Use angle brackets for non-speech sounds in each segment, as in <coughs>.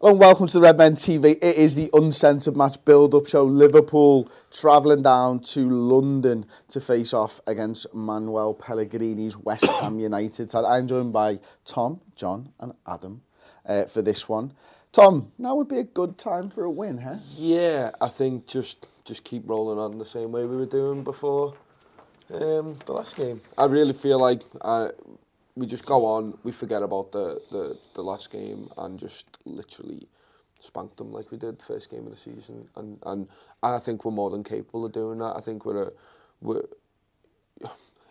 Hello and welcome to the Red Men TV. It is the uncensored match build-up show. Liverpool travelling down to London to face off against Manuel Pellegrini's West Ham <coughs> United. So I'm joined by Tom, John and Adam uh, for this one. Tom, now would be a good time for a win, huh? Yeah, I think just just keep rolling on the same way we were doing before um, the last game. I really feel like I, we just go on, we forget about the, the, the last game and just literally spank them like we did first game of the season. And, and, and I think we're more than capable of doing that. I think we're, a, we're <sighs>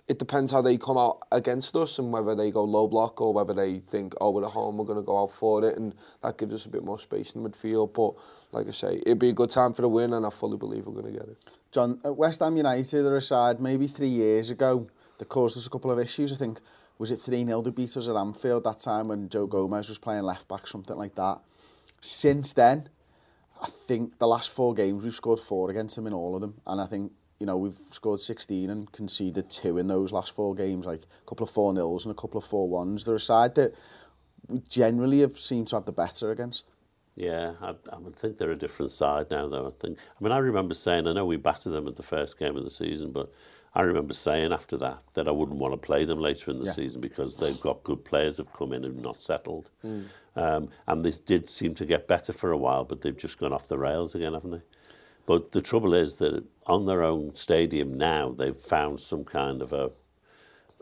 it depends how they come out against us and whether they go low block or whether they think, oh, we're at home, we're going to go out for it. And that gives us a bit more space in midfield. But like I say, it'd be a good time for the win and I fully believe we're going to get it. John, at West Ham United are aside maybe three years ago that caused us a couple of issues, I think was it 3 0 to beat us at Anfield that time when Joe Gomez was playing left back, something like that. Since then, I think the last four games we've scored four against them in all of them, and I think you know we've scored 16 and conceded two in those last four games, like a couple of four nils and a couple of four ones. They're a side that we generally have seemed to have the better against. Yeah, I, I would think they're a different side now, though. I think. I mean, I remember saying, I know we battered them at the first game of the season, but I remember saying after that that I wouldn't want to play them later in the yeah. season because they've got good players have come in and not settled. Mm. Um, and they did seem to get better for a while, but they've just gone off the rails again, haven't they? But the trouble is that on their own stadium now, they've found some kind of a,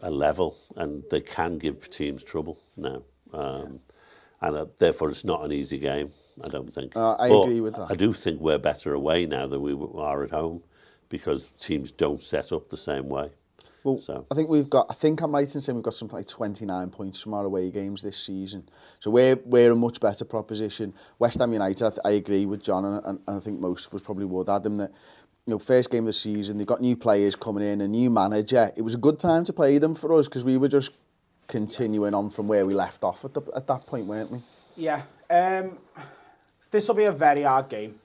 a level and they can give teams trouble now. Um, yeah. And uh, therefore, it's not an easy game, I don't think. Uh, I but agree with that. I do think we're better away now than we are at home because teams don't set up the same way. Well, so. I think we've got, I think I'm right in saying we've got something like 29 points from our away games this season. So we're, we're a much better proposition. West Ham United, I, th- I agree with John, and, and, and I think most of us probably would, Adam, that you know, first game of the season, they've got new players coming in, a new manager. It was a good time to play them for us because we were just continuing on from where we left off at, the, at that point, weren't we? Yeah. Um, this will be a very hard game.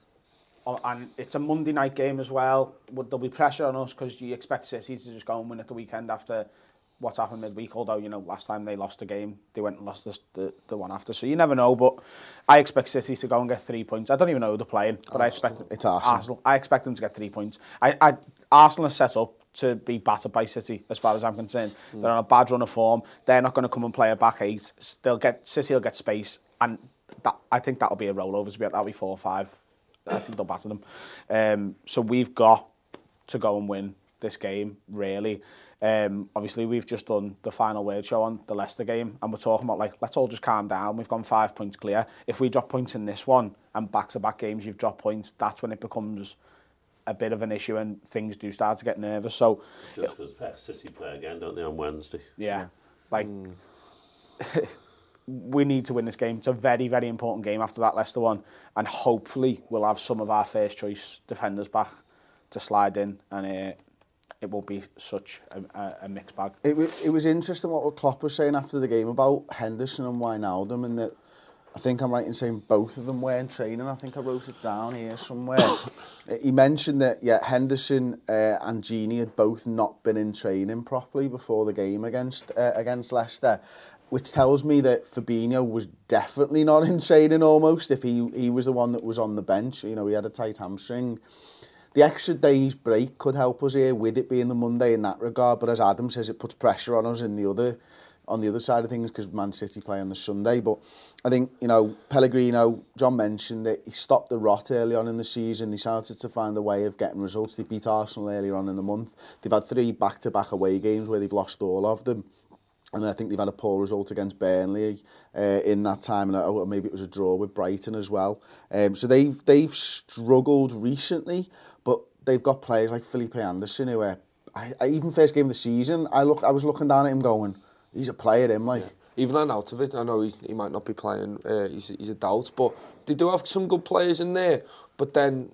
And it's a Monday night game as well. There'll be pressure on us because you expect City to just go and win at the weekend after what's happened midweek. Although you know last time they lost a game, they went and lost the, the, the one after. So you never know. But I expect City to go and get three points. I don't even know who they're playing, but Arsenal. I expect it's Arsenal. Arsenal. I expect them to get three points. I, I Arsenal are set up to be battered by City, as far as I'm concerned. Mm. They're on a bad run of form. They're not going to come and play a back eight. They'll get City will get space, and that, I think that'll be a rollover. That'll be four or five I think they'll batter them. Um, so we've got to go and win this game, really. Um, obviously, we've just done the final word show on the Leicester game, and we're talking about, like, let's all just calm down. We've gone five points clear. If we drop points in this one, and back-to-back games you've dropped points, that's when it becomes a bit of an issue and things do start to get nervous. So Just because City play again, don't they, on Wednesday? Yeah. yeah. Like... Mm. <laughs> we need to win this game. It's a very, very important game after that Leicester one. And hopefully we'll have some of our first choice defenders back to slide in. And uh, it won't be such a, a, a mixed bag. It, it was interesting what Klopp was saying after the game about Henderson and Wijnaldum and that I think I'm right in saying both of them weren't training. I think I wrote it down here somewhere. <coughs> he mentioned that, yeah, Henderson uh, and Genie had both not been in training properly before the game against uh, against Leicester. Which tells me that Fabinho was definitely not <laughs> in training almost if he, he was the one that was on the bench. You know, he had a tight hamstring. The extra day's break could help us here with it being the Monday in that regard, but as Adam says, it puts pressure on us in the other on the other side of things because Man City play on the Sunday. But I think, you know, Pellegrini, John mentioned that he stopped the rot early on in the season. He started to find a way of getting results. They beat Arsenal earlier on in the month. They've had three back-to-back -back away games where they've lost all of them. And I think they've had a poor result against Burnley uh, in that time, and oh, maybe it was a draw with Brighton as well. Um, so they've they've struggled recently, but they've got players like Felipe Anderson who are, I, I even first game of the season, I look I was looking down at him going, he's a player, him like. Yeah. Even on out of it, I know he, he might not be playing, uh, he's, he's a doubt, but they do have some good players in there. But then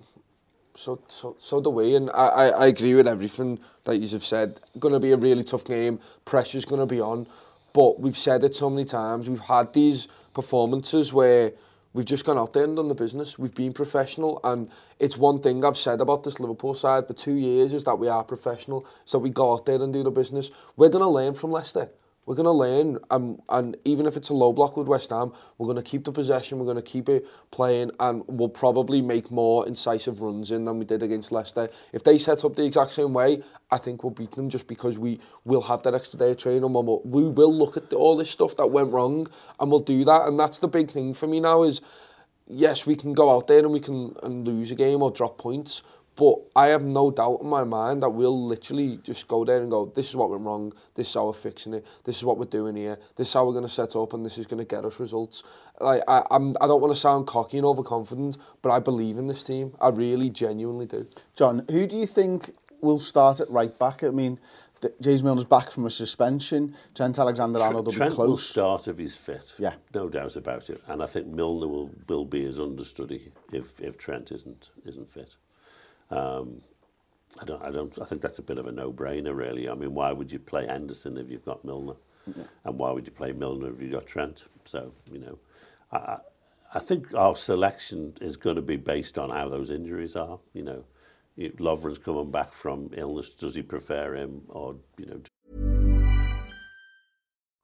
so, so, so do we, and I, I, I agree with everything that you have said. Going to be a really tough game, pressure's going to be on, but we've said it so many times, we've had these performances where we've just gone out there and done the business, we've been professional, and it's one thing I've said about this Liverpool side for two years is that we are professional, so we go out there and do the business. We're going to learn from Leicester we're going to learn, um, and even if it's a low block with West Ham, we're going to keep the possession, we're going to keep it playing, and we'll probably make more incisive runs in than we did against Leicester. If they set up the exact same way, I think we'll beat them just because we will have that extra day of training. We'll, we will look at the, all this stuff that went wrong, and we'll do that. And that's the big thing for me now is, yes, we can go out there and we can and lose a game or drop points, but I have no doubt in my mind that we'll literally just go there and go, this is what went wrong, this is how we're fixing it, this is what we're doing here, this is how we're going to set up, and this is going to get us results. Like I, I'm, I don't want to sound cocky and overconfident, but I believe in this team. I really, genuinely do. John, who do you think will start at right back? I mean, the, James Milner's back from a suspension. Trent Alexander-Arnold will Trent be will close. start if he's fit. Yeah. no doubt about it. And I think Milner will, will be his understudy if, if Trent isn't isn't fit. Um, I don't, I don't. I think that's a bit of a no-brainer, really. I mean, why would you play Anderson if you've got Milner, yeah. and why would you play Milner if you've got Trent? So you know, I, I think our selection is going to be based on how those injuries are. You know, Lovren's coming back from illness. Does he prefer him, or you know?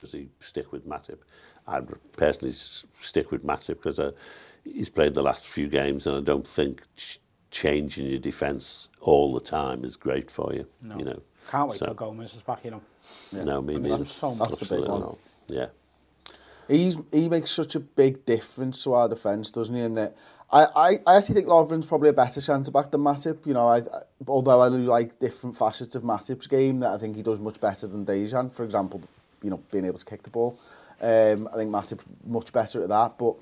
Does he stick with Matip? I'd personally stick with Matip because uh, he's played the last few games, and I don't think ch- changing your defence all the time is great for you. No. You know, Can't wait So- till Gomez is back, you know. no, me There's neither. so much That's the big one. Yeah. He's he makes such a big difference to our defence, doesn't he? And that I, I, I actually think Lovren's probably a better centre back than Matip. You know, I, I although I like different facets of Matip's game, that I think he does much better than Dejan. For example, you know, being able to kick the ball. Um, I think Matip much better at that. But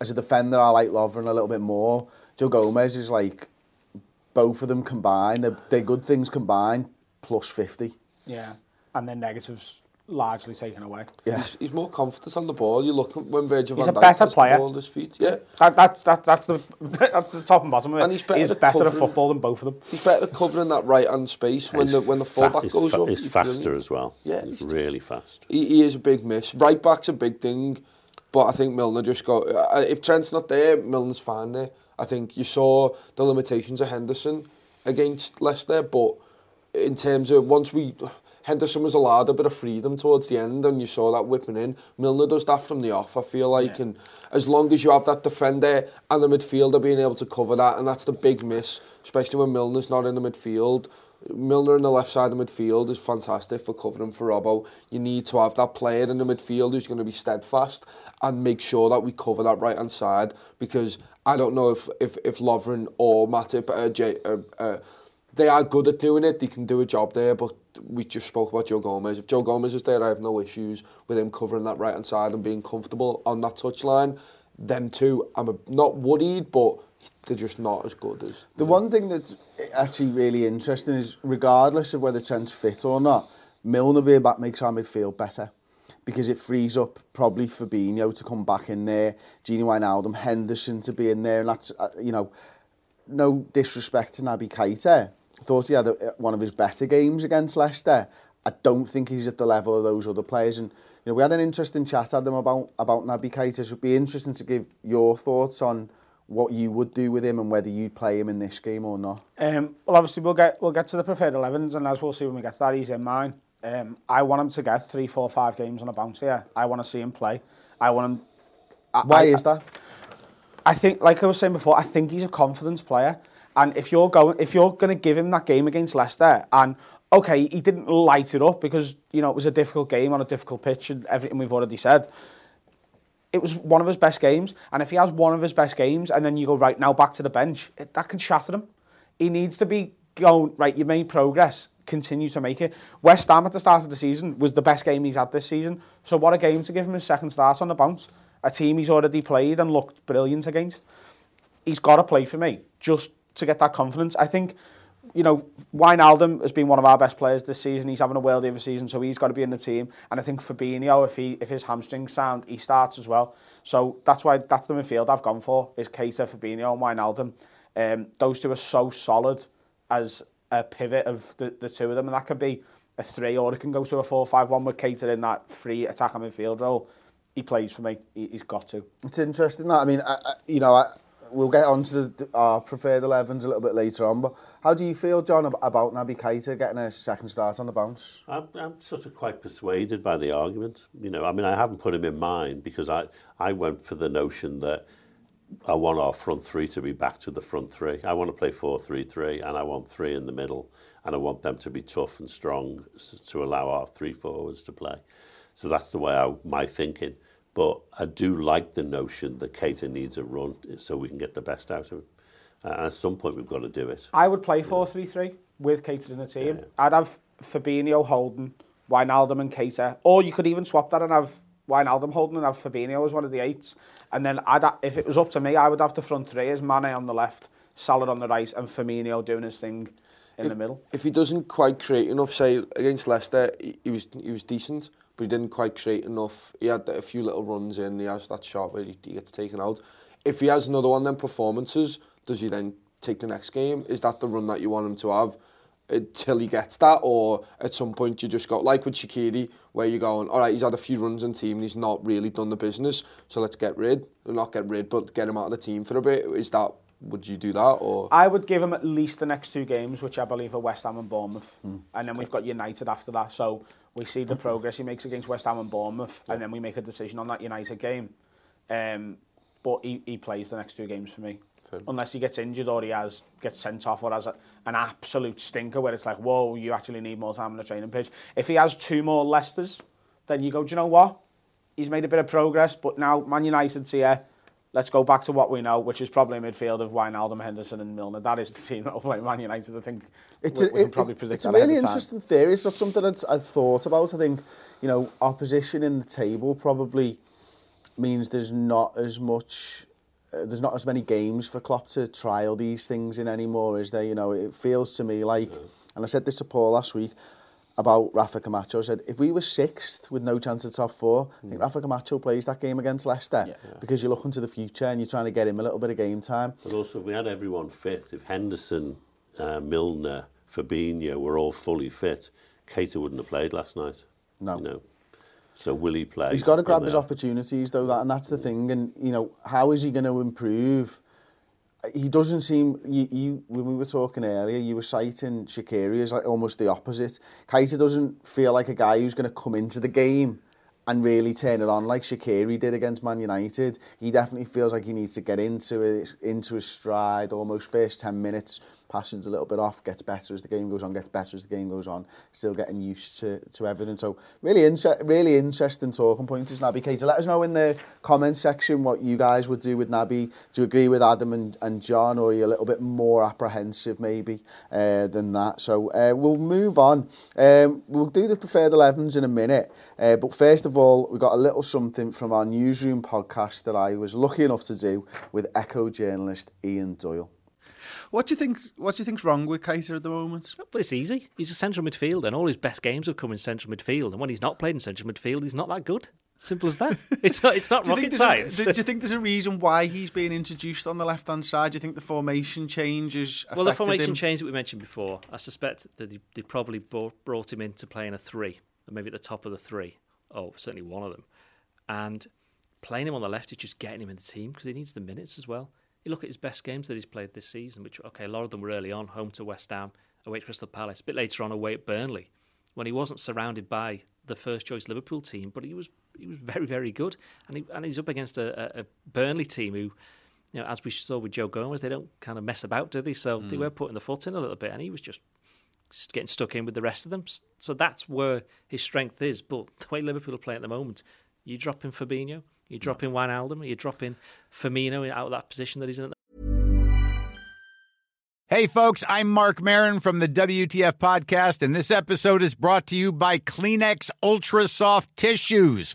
as a defender, I like Lovren a little bit more. Joe Gomez is like both of them combined. They're, they're good things combined plus fifty. Yeah. And then negatives largely taken away. Yeah. He's, he's more confident on the ball. You look when Virgil he's van Dijk a player. the ball at his feet. Yeah. That, that's, that, that's, the, <laughs> that's the top and bottom of it. And he's better, he's at, better covering, at football than both of them. He's better at covering that right-hand space when he's the, when the fullback goes up. He's, he's faster brilliant. as well. Yeah. He's, he's really fast. He, he is a big miss. Right-back's a big thing, but I think Milner just got... Uh, if Trent's not there, Milner's fine there. I think you saw the limitations of Henderson against Leicester, but in terms of once we Henderson was allowed a bit of freedom towards the end, and you saw that whipping in. Milner does that from the off, I feel like. Yeah. And as long as you have that defender and the midfielder being able to cover that, and that's the big miss, especially when Milner's not in the midfield. Milner on the left side of the midfield is fantastic for covering for Robbo. You need to have that player in the midfield who's going to be steadfast and make sure that we cover that right hand side because I don't know if if if Lovren or Matip uh, J, uh, uh, they are good at doing it. They can do a job there, but we just spoke about Joe Gomez. If Joe Gomez is there, I have no issues with him covering that right hand side and being comfortable on that touchline. Them too, I'm a, not worried, but they're just not as good as. The one thing that's actually really interesting is, regardless of whether Trent's fit or not, Milner being back makes our midfield better because it frees up probably Fabinho to come back in there, Gini Wijnaldum, Henderson to be in there, and that's, uh, you know, no disrespect to Naby Keita, thought he had a, one of his better games against Leicester. I don't think he's at the level of those other players. And you know, we had an interesting chat at them about about Naby Keita. So it'd be interesting to give your thoughts on what you would do with him and whether you'd play him in this game or not. Um, well, obviously we'll get we'll get to the preferred 11s, and as we'll see when we get to that, he's in mine. Um, I want him to get three, four, five games on a bounce here. I want to see him play. I want him. I, Why I, is that? I think, like I was saying before, I think he's a confidence player. And if you're going, if you're going to give him that game against Leicester, and okay, he didn't light it up because you know it was a difficult game on a difficult pitch and everything we've already said. It was one of his best games, and if he has one of his best games, and then you go right now back to the bench, it, that can shatter him. He needs to be going right. You made progress. Continue to make it. West Ham at the start of the season was the best game he's had this season. So what a game to give him his second start on the bounce. A team he's already played and looked brilliant against. He's got to play for me just to get that confidence. I think, you know, Wijnaldum has been one of our best players this season. He's having a world of a season, so he's got to be in the team. And I think Fabinho, if he if his hamstrings sound, he starts as well. So that's why that's the midfield I've gone for is Keita, Fabinho, and Wijnaldum. Um, those two are so solid as a pivot of the, the two of them, and that can be a three or it can go to a four-five-one with Keita in that free attack and midfield role. He plays for me. He, he's got to. It's interesting that. I mean, I, I, you know, I, we'll get on to the, our preferred 11s a little bit later on, but how do you feel, John, about Naby Keita getting a second start on the bounce? I'm, I'm sort of quite persuaded by the argument. You know, I mean, I haven't put him in mind because I, I went for the notion that I want our front three to be back to the front three. I want to play 4-3-3 and I want three in the middle and I want them to be tough and strong to allow our three forwards to play. So that's the way I, my thinking. But I do like the notion that Keita needs a run so we can get the best out of him. Uh, and at some point we've got to do it. I would play 4-3-3 with Keita in the team. I'd have Fabinho, Holden, Wijnaldum and Keita. Or you could even swap that and have Wijnaldum, Holden and have Fabinho as one of the eights. And then I'd, ha- if it was up to me, I would have the front three as Mane on the left, Salah on the right and Firmino doing his thing in the middle. If he doesn't quite create enough, say against Leicester, he, he was he was decent, but he didn't quite create enough. He had a few little runs in. He has that shot where he, he gets taken out. If he has another one, then performances, does he then take the next game? Is that the run that you want him to have? Until he gets that, or at some point you just go like with Shaqiri, where you're going, all right, he's had a few runs in team and he's not really done the business, so let's get rid, not get rid, but get him out of the team for a bit. Is that would you do that or? I would give him at least the next two games, which I believe are West Ham and Bournemouth. Hmm. And then we've got United after that. So we see the progress he makes against West Ham and Bournemouth, yeah. and then we make a decision on that United game. Um, but he, he plays the next two games for me. Fair. Unless he gets injured or he has gets sent off or has a, an absolute stinker where it's like, whoa, you actually need more time on the training pitch. If he has two more Leicesters, then you go, do you know what? He's made a bit of progress, but now Man United's here. Let's go back to what we know, which is probably a midfield of Wijnaldum, Henderson and Milner. That is the team that will play Man United. I think It's we, a, we can it- probably it's, predict it's a that ahead really of time. interesting theory. It's not something I'd, I'd thought about. I think, you know, opposition in the table probably means there's not as much, uh, there's not as many games for Klopp to trial these things in anymore, is there? You know, it feels to me like, and I said this to Paul last week about Rafa Camacho said, if we were sixth with no chance of top four, mm. I think hmm. Rafa Camacho plays that game against Leicester yeah, yeah. because you're looking to the future and you're trying to get him a little bit of game time. But also, if we had everyone fit, if Henderson, uh, Milner, Fabinho were all fully fit, Cater wouldn't have played last night. No. You know? So will he play? He's got to grab his opportunities though, that, and that's the thing. And you know, how is he going to improve? He doesn't seem. You, you, when we were talking earlier, you were citing Shaqiri as like almost the opposite. Keita doesn't feel like a guy who's going to come into the game and really turn it on like Shaqiri did against Man United. He definitely feels like he needs to get into it, into his stride, almost first 10 minutes, passing's a little bit off, gets better as the game goes on, gets better as the game goes on, still getting used to, to everything. So really, inter- really interesting talking points is Naby Keita. Let us know in the comments section what you guys would do with Naby. Do you agree with Adam and, and John, or are you a little bit more apprehensive maybe uh, than that? So uh, we'll move on. Um, we'll do the preferred 11s in a minute. Uh, but first of all, we've got a little something from our newsroom podcast that I was lucky enough to do with Echo journalist Ian Doyle. What do you think? What do you think's wrong with Keita at the moment? But it's easy. He's a central midfielder, and all his best games have come in central midfield. And when he's not played in central midfield, he's not that good. Simple as that. <laughs> It's not. It's not rocket science. a, do, do you think there's a reason why he's being introduced on the left hand side? Do you think the formation changes? well, the formation him? change that we mentioned before, I suspect that they, they probably brought, brought him in to play in a three, or maybe at the top of the three. Oh, certainly one of them. And playing him on the left is just getting him in the team because he needs the minutes as well. You look at his best games that he's played this season, which okay, a lot of them were early on, home to West Ham, away to Crystal Palace, a bit later on away at Burnley, when he wasn't surrounded by the first choice Liverpool team, but he was he was very very good, and he, and he's up against a, a Burnley team who. You know, as we saw with Joe Gomez, they don't kind of mess about, do they? So mm. they were putting the foot in a little bit, and he was just just getting stuck in with the rest of them. So that's where his strength is. But the way Liverpool are playing at the moment, you drop in Fabinho, you drop in Wijnaldum, you drop in Firmino out of that position that he's in. Hey, folks, I'm Marc Maron from the WTF Podcast, and this episode is brought to you by Kleenex Ultra Soft Tissues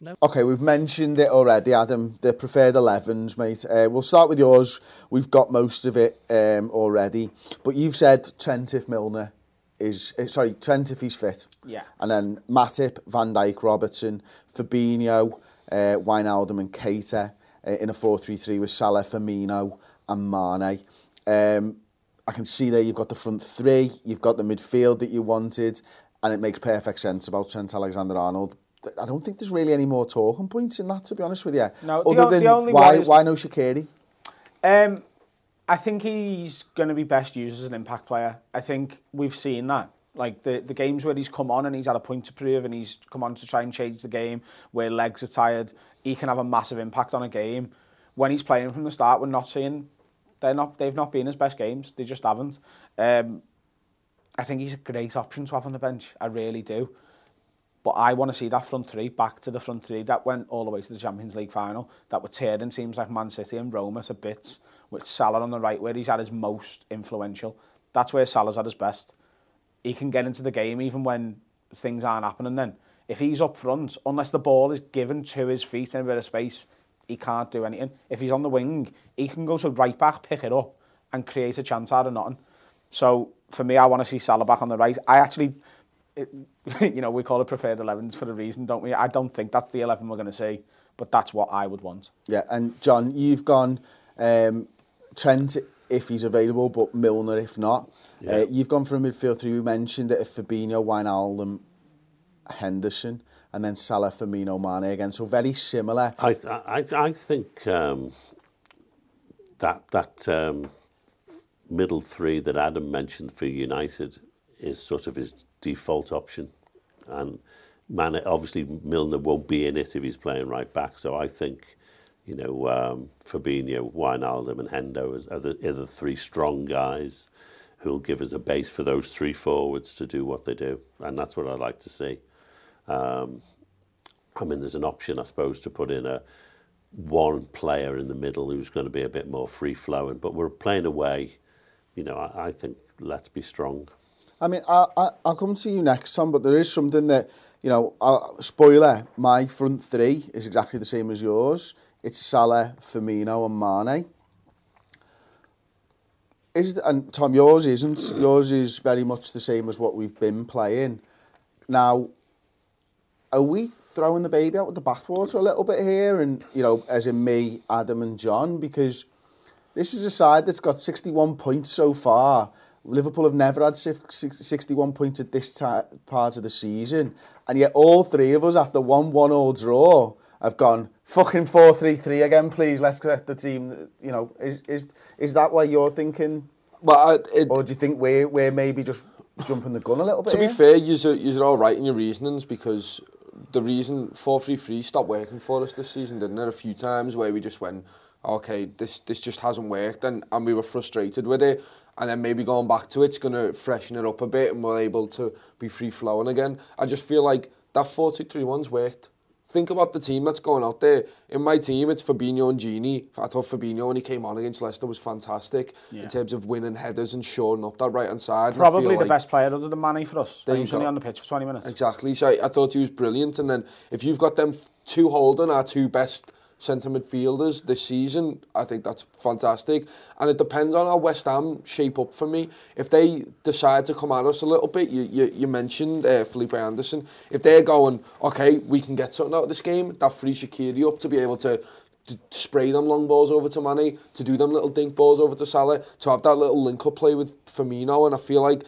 No. Okay, we've mentioned it already, Adam. The preferred 11s, mate. Uh, we'll start with yours. We've got most of it um, already. But you've said Trent if Milner is uh, sorry Trent if he's fit. Yeah. And then Matip, Van Dijk, Robertson, Fabinho, uh, Wijnaldum and Keita uh, in a 4-3-3 with Salah, Firmino and Mane. Um, I can see there you've got the front three, you've got the midfield that you wanted, and it makes perfect sense about Trent Alexander-Arnold. I don't think there's really any more talking points in that, to be honest with you. No, Other the, than the only why, is... why no Shaqiri? Um, I think he's going to be best used as an impact player. I think we've seen that. Like the, the games where he's come on and he's had a point to prove and he's come on to try and change the game, where legs are tired, he can have a massive impact on a game. When he's playing from the start, we're not seeing they're not they've not been his best games. They just haven't. Um, I think he's a great option to have on the bench. I really do. But I want to see that front three back to the front three that went all the way to the Champions League final. That were tearing teams like Man City and Roma to bits with Salah on the right where he's at his most influential. That's where Salah's at his best. He can get into the game even when things aren't happening then. If he's up front, unless the ball is given to his feet in a bit of space, he can't do anything. If he's on the wing, he can go to right back, pick it up, and create a chance out of nothing. So for me, I want to see Salah back on the right. I actually, it, <laughs> you know, we call it preferred 11s for a reason, don't we? I don't think that's the 11 we're going to see, but that's what I would want. Yeah, and John, you've gone um, Trent if he's available, but Milner if not. Yeah. Uh, you've gone for a midfield three. We mentioned that if Fabinho, Wijnaldum, Henderson, and then Salah, Firmino, Mane again. So very similar. I I, I think um, that that um, middle three that Adam mentioned for United is sort of his default option, and Mane obviously Milner won't be in it if he's playing right back. So I think you know, um, Fabinho, Wijnaldum and Hendo are the, are the three strong guys who'll give us a base for those three forwards to do what they do. And that's what I'd like to see. Um, I mean, there's an option, I suppose, to put in a one player in the middle who's going to be a bit more free-flowing. But we're playing away. You know, I, I think let's be strong. I mean, I, I, I'll come to you next, Tom, but there is something that, you know, uh, spoiler, my front three is exactly the same as yours. It's Salah, Firmino and Mane. Is and Tom, yours isn't. Yours is very much the same as what we've been playing. Now, are we throwing the baby out with the bathwater a little bit here? And, you know, as in me, Adam and John, because this is a side that's got 61 points so far. Liverpool have never had 61 points at this part of the season. And yet all three of us, after one one-all draw, have gone fucking 4-3-3 again, please. Let's correct the team. You know, is is is that why you're thinking, But I, it, or do you think we're we're maybe just jumping the gun a little bit? to be here? fair, you're, you're all right in your reasonings because the reason 4-3-3 stopped working for us this season, didn't it? A few times where we just went, okay, this this just hasn't worked, and, and we were frustrated with it. And then maybe going back to it's going to freshen it up a bit, and we're able to be free flowing again. I just feel like that 4-2-3-1's worked. Think about the team that's going out there. In my team, it's Fabinho and Gini. I thought Fabinho when he came on against Leicester was fantastic in terms of winning headers and shoring up that right hand side. Probably the like- best player other than Mane for us. There he was only on the pitch for 20 minutes. Exactly. So I, I thought he was brilliant. And then if you've got them two holding our two best centre midfielders this season, I think that's fantastic. And it depends on how West Ham shape up for me. If they decide to come at us a little bit, you you, you mentioned uh, Felipe Anderson. If they're going, okay, we can get something out of this game, that frees Shaqiri up to be able to to spray them long balls over to Mane, to do them little dink balls over to Salah, to have that little link-up play with Firmino, and I feel like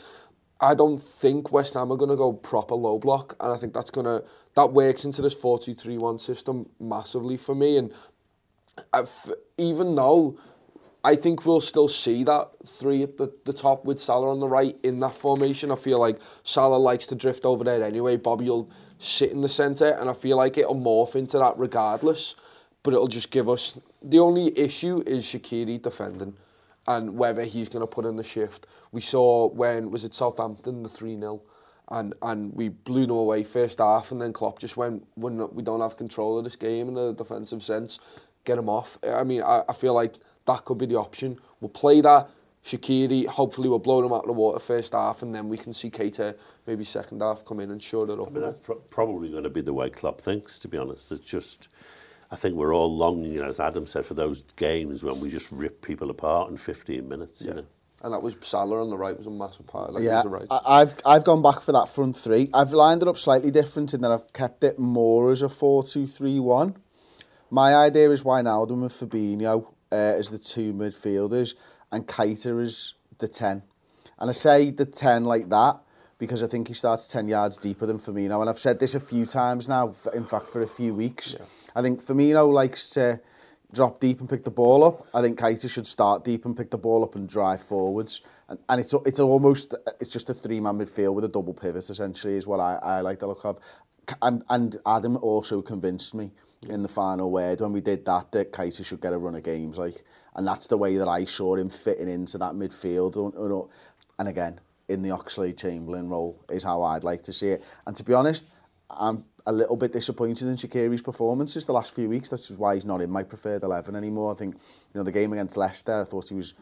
I don't think West Ham are going to go proper low block, and I think that's going to that works into this 4-2-3-1 system massively for me. And even though I think we'll still see that three at the, the top with Salah on the right in that formation, I feel like Salah likes to drift over there anyway. Bobby will sit in the centre, and I feel like it'll morph into that regardless. But it'll just give us the only issue is Shaqiri defending and whether he's going to put in the shift. We saw when, was it Southampton, the 3-0, and, and we blew them away first half, and then Klopp just went, We're not, we don't have control of this game in a defensive sense, get him off. I mean, I, I feel like that could be the option. We'll play that, Shakiri, hopefully we'll blow them out of the water first half, and then we can see Keita maybe second half come in and shore it up. I mean, that's pro probably going to be the way Klopp thinks, to be honest. It's just... I think we're all longing, you know, as Adam said, for those games when we just rip people apart in 15 minutes. You Yeah. know? And that was Salah on the right was a massive part. Like, yeah, he's right. I, I've I've gone back for that front three. I've lined it up slightly different in that I've kept it more as a 4-2-3-1. My idea is Wijnaldum and Fabinho uh, as the two midfielders and Keita as the 10. And I say the 10 like that because I think he starts 10 yards deeper than Firmino. And I've said this a few times now, in fact, for a few weeks. I think Firmino likes to drop deep and pick the ball up. I think Keita should start deep and pick the ball up and drive forwards. And, and it's it's almost it's just a three-man midfield with a double pivot essentially is what I, I like the look of. And, and Adam also convinced me in the final word when we did that that Keita should get a run of games like and that's the way that I saw him fitting into that midfield and again in the Oxley Chamberlain role is how I'd like to see it. And to be honest, I'm a little bit disappointed in Shakiri's performances the last few weeks. That's why he's not in my preferred 11 anymore. I think, you know, the game against Leicester, I thought he was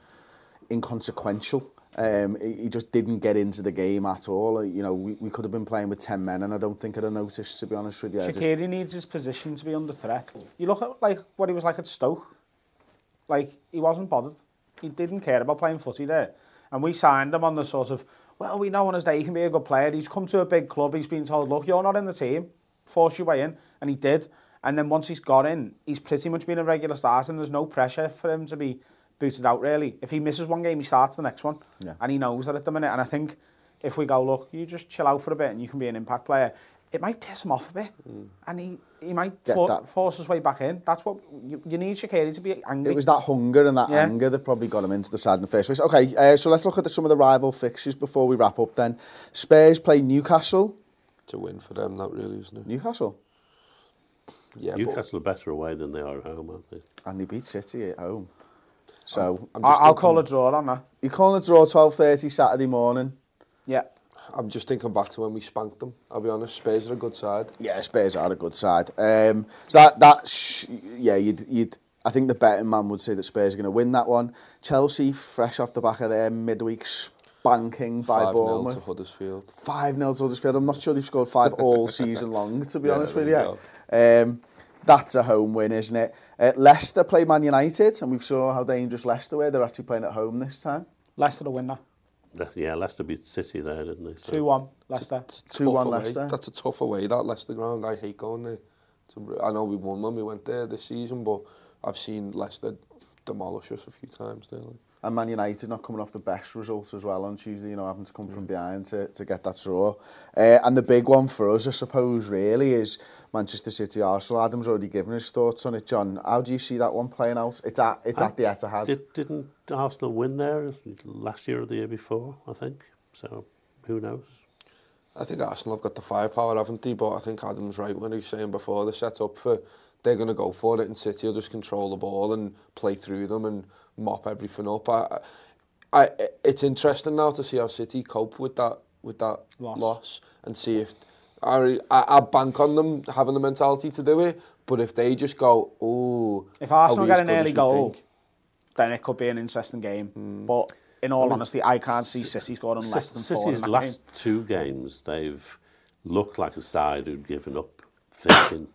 inconsequential. Um, he just didn't get into the game at all. Uh, you know, we, we could have been playing with 10 men and I don't think I'd have noticed, to be honest with you. Shaqiri just... needs his position to be under threat. You look at like what he was like at Stoke. Like, he wasn't bothered. He didn't care about playing footy there. And we signed him on the sort of, well, we know on his day he can be a good player. He's come to a big club. He's been told, look, you're not in the team. Force your way in. And he did. And then once he's got in, he's pretty much been a regular starter and there's no pressure for him to be booted out, really. If he misses one game, he starts the next one. Yeah. And he knows that at the minute. And I think if we go, look, you just chill out for a bit and you can be an impact player. It might piss him off a bit. And he, he might Get for, that. force his way back in. That's what you, you need Shaqiri to be angry. It was that hunger and that Yeah. anger that probably got him into the side in the first place. Okay, uh, so let's look at the, some of the rival fixtures before we wrap up then. Spurs play Newcastle. It's a win for them, that really, isn't it? Newcastle. Yeah, but Newcastle are better away than they are at home, aren't they? And they beat City at home. So, I'm I, just I'll thinking- call a draw on that. you call a draw 12.30 Saturday morning? Yeah. I'm just thinking back to when we spanked them. I'll be honest, Spurs are a good side. Yeah, Spurs are a good side. Um, so that that sh- yeah, you'd you'd I think the betting man would say that Spurs are going to win that one. Chelsea, fresh off the back of their midweek spanking by 5 0 to Bournemouth. Huddersfield. Five 0 to Huddersfield. I'm not sure they've scored five all <laughs> season long. To be Yeah, honest with you, you um, that's a home win, isn't it? Uh, Leicester play Man United, and we've saw how dangerous Leicester were. They're actually playing at home this time. Leicester to win that. Le- yeah, Leicester beat City there, didn't they? So. 2-1 Leicester. 2-1 Leicester. Away. That's a tough away, that Leicester ground. I hate going there. I know we won when we went there this season, but I've seen Leicester demolish us a few times nearly. And Man United not coming off the best result as well on Tuesday, you know, having to come mm. from behind to, to get that draw. Uh, and the big one for us, I suppose, really, is Manchester City Arsenal. Adam's already given his thoughts on it, John. How do you see that one playing out? It's at, it's I, at the Etihad. Did, didn't Arsenal win there last year or the year before, I think? So, who knows? I think Arsenal have got the firepower, haven't they? But I think Adam's right when he was saying before, they're set up for they're going to go for it and City will just control the ball and play through them and mop everything up. I, I, it's interesting now to see how City cope with that with that loss, loss and see if I, I, I bank on them having the mentality to do it. But if they just go, oh, if Arsenal get an early goal, think? then it could be an interesting game. Mm. But in all I mean, honesty, I can't see City scoring less than four. City's last game. two games, they've looked like a side who'd given up, thinking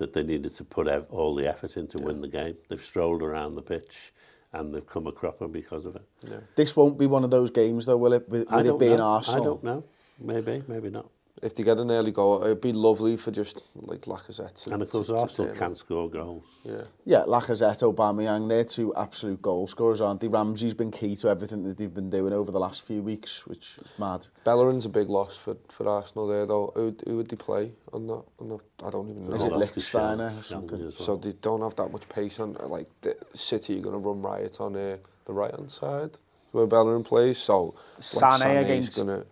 that they needed to put all the effort in to yeah. win the game. They've strolled around the pitch and they've come a cropper because of it. Yeah. This won't be one of those games, though, will it? With, with it being know. Arsenal, I don't know. Maybe, maybe not. if they get an early goal, it'd be lovely for just like Lacazette. To, and of course, to, Arsenal can score goals. Yeah, yeah, Lacazette, Aubameyang, they're two absolute goal scorers, aren't they? Ramsey's been key to everything that they've been doing over the last few weeks, which is mad. Bellerin's a big loss for, for Arsenal there, though. Who, who would they play on that? On that? I don't even know. Is it Lichtsteiner or something? Well. So they don't have that much pace on. Like the City are going to run riot on uh, the right hand side. Where Bellerin plays. So Sané against gonna,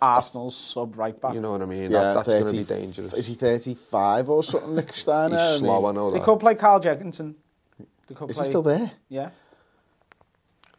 Arsenal's sub right back. You know what I mean? Yeah, that, that's going to be dangerous. Is he 35 or something, Lichtsteiner? He's slow, I know They that. could play Carl Jenkinson. They could is play, he still there? Yeah.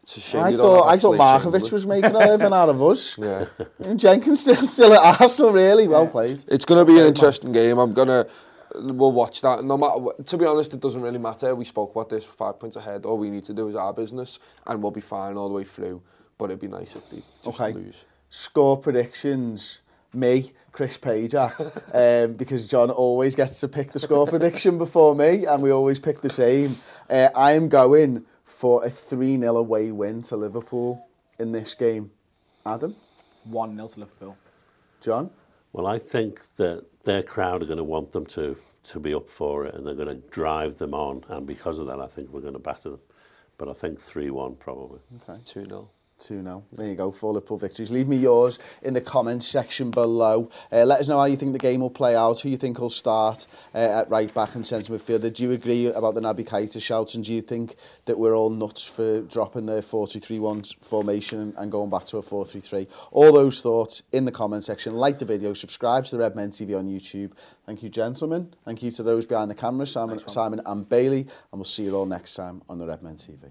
It's a shame I thought I thought Markovic was making a living out of us. <laughs> Yeah. And Jenkins still, still at Arsenal, really well yeah. played. It's going to be an interesting game. I'm going to we'll watch that. No matter, to be honest, it doesn't really matter. We spoke about this five points ahead. All we need to do is our business, and we'll be fine all the way through. But it'd be nice if they just okay. lose. Score predictions. Me, Chris Pajak, <laughs> um, because John always gets to pick the score prediction before me, and we always pick the same. Uh, I am going for a 3 0 away win to Liverpool in this game. Adam? 1 0 to Liverpool. John? Well, I think that their crowd are going to want them to to be up for it, and they're going to drive them on. And because of that, I think we're going to batter them. But I think three one probably. Okay, two 0 2 0. There you go, four Liverpool victories. Leave me yours in the comments section below. Uh, let us know how you think the game will play out, who you think will start uh, at right back and centre midfielder. Do you agree about the Naby Keita shouts and do you think that we're all nuts for dropping the 4-2-3-1 formation and, going back to a 4-3-3? All those thoughts in the comment section. Like the video, subscribe to the Red Men TV on YouTube. Thank you, gentlemen. Thank you to those behind the camera, Simon, Simon and Bailey. And we'll see you all next time on the Red Men TV.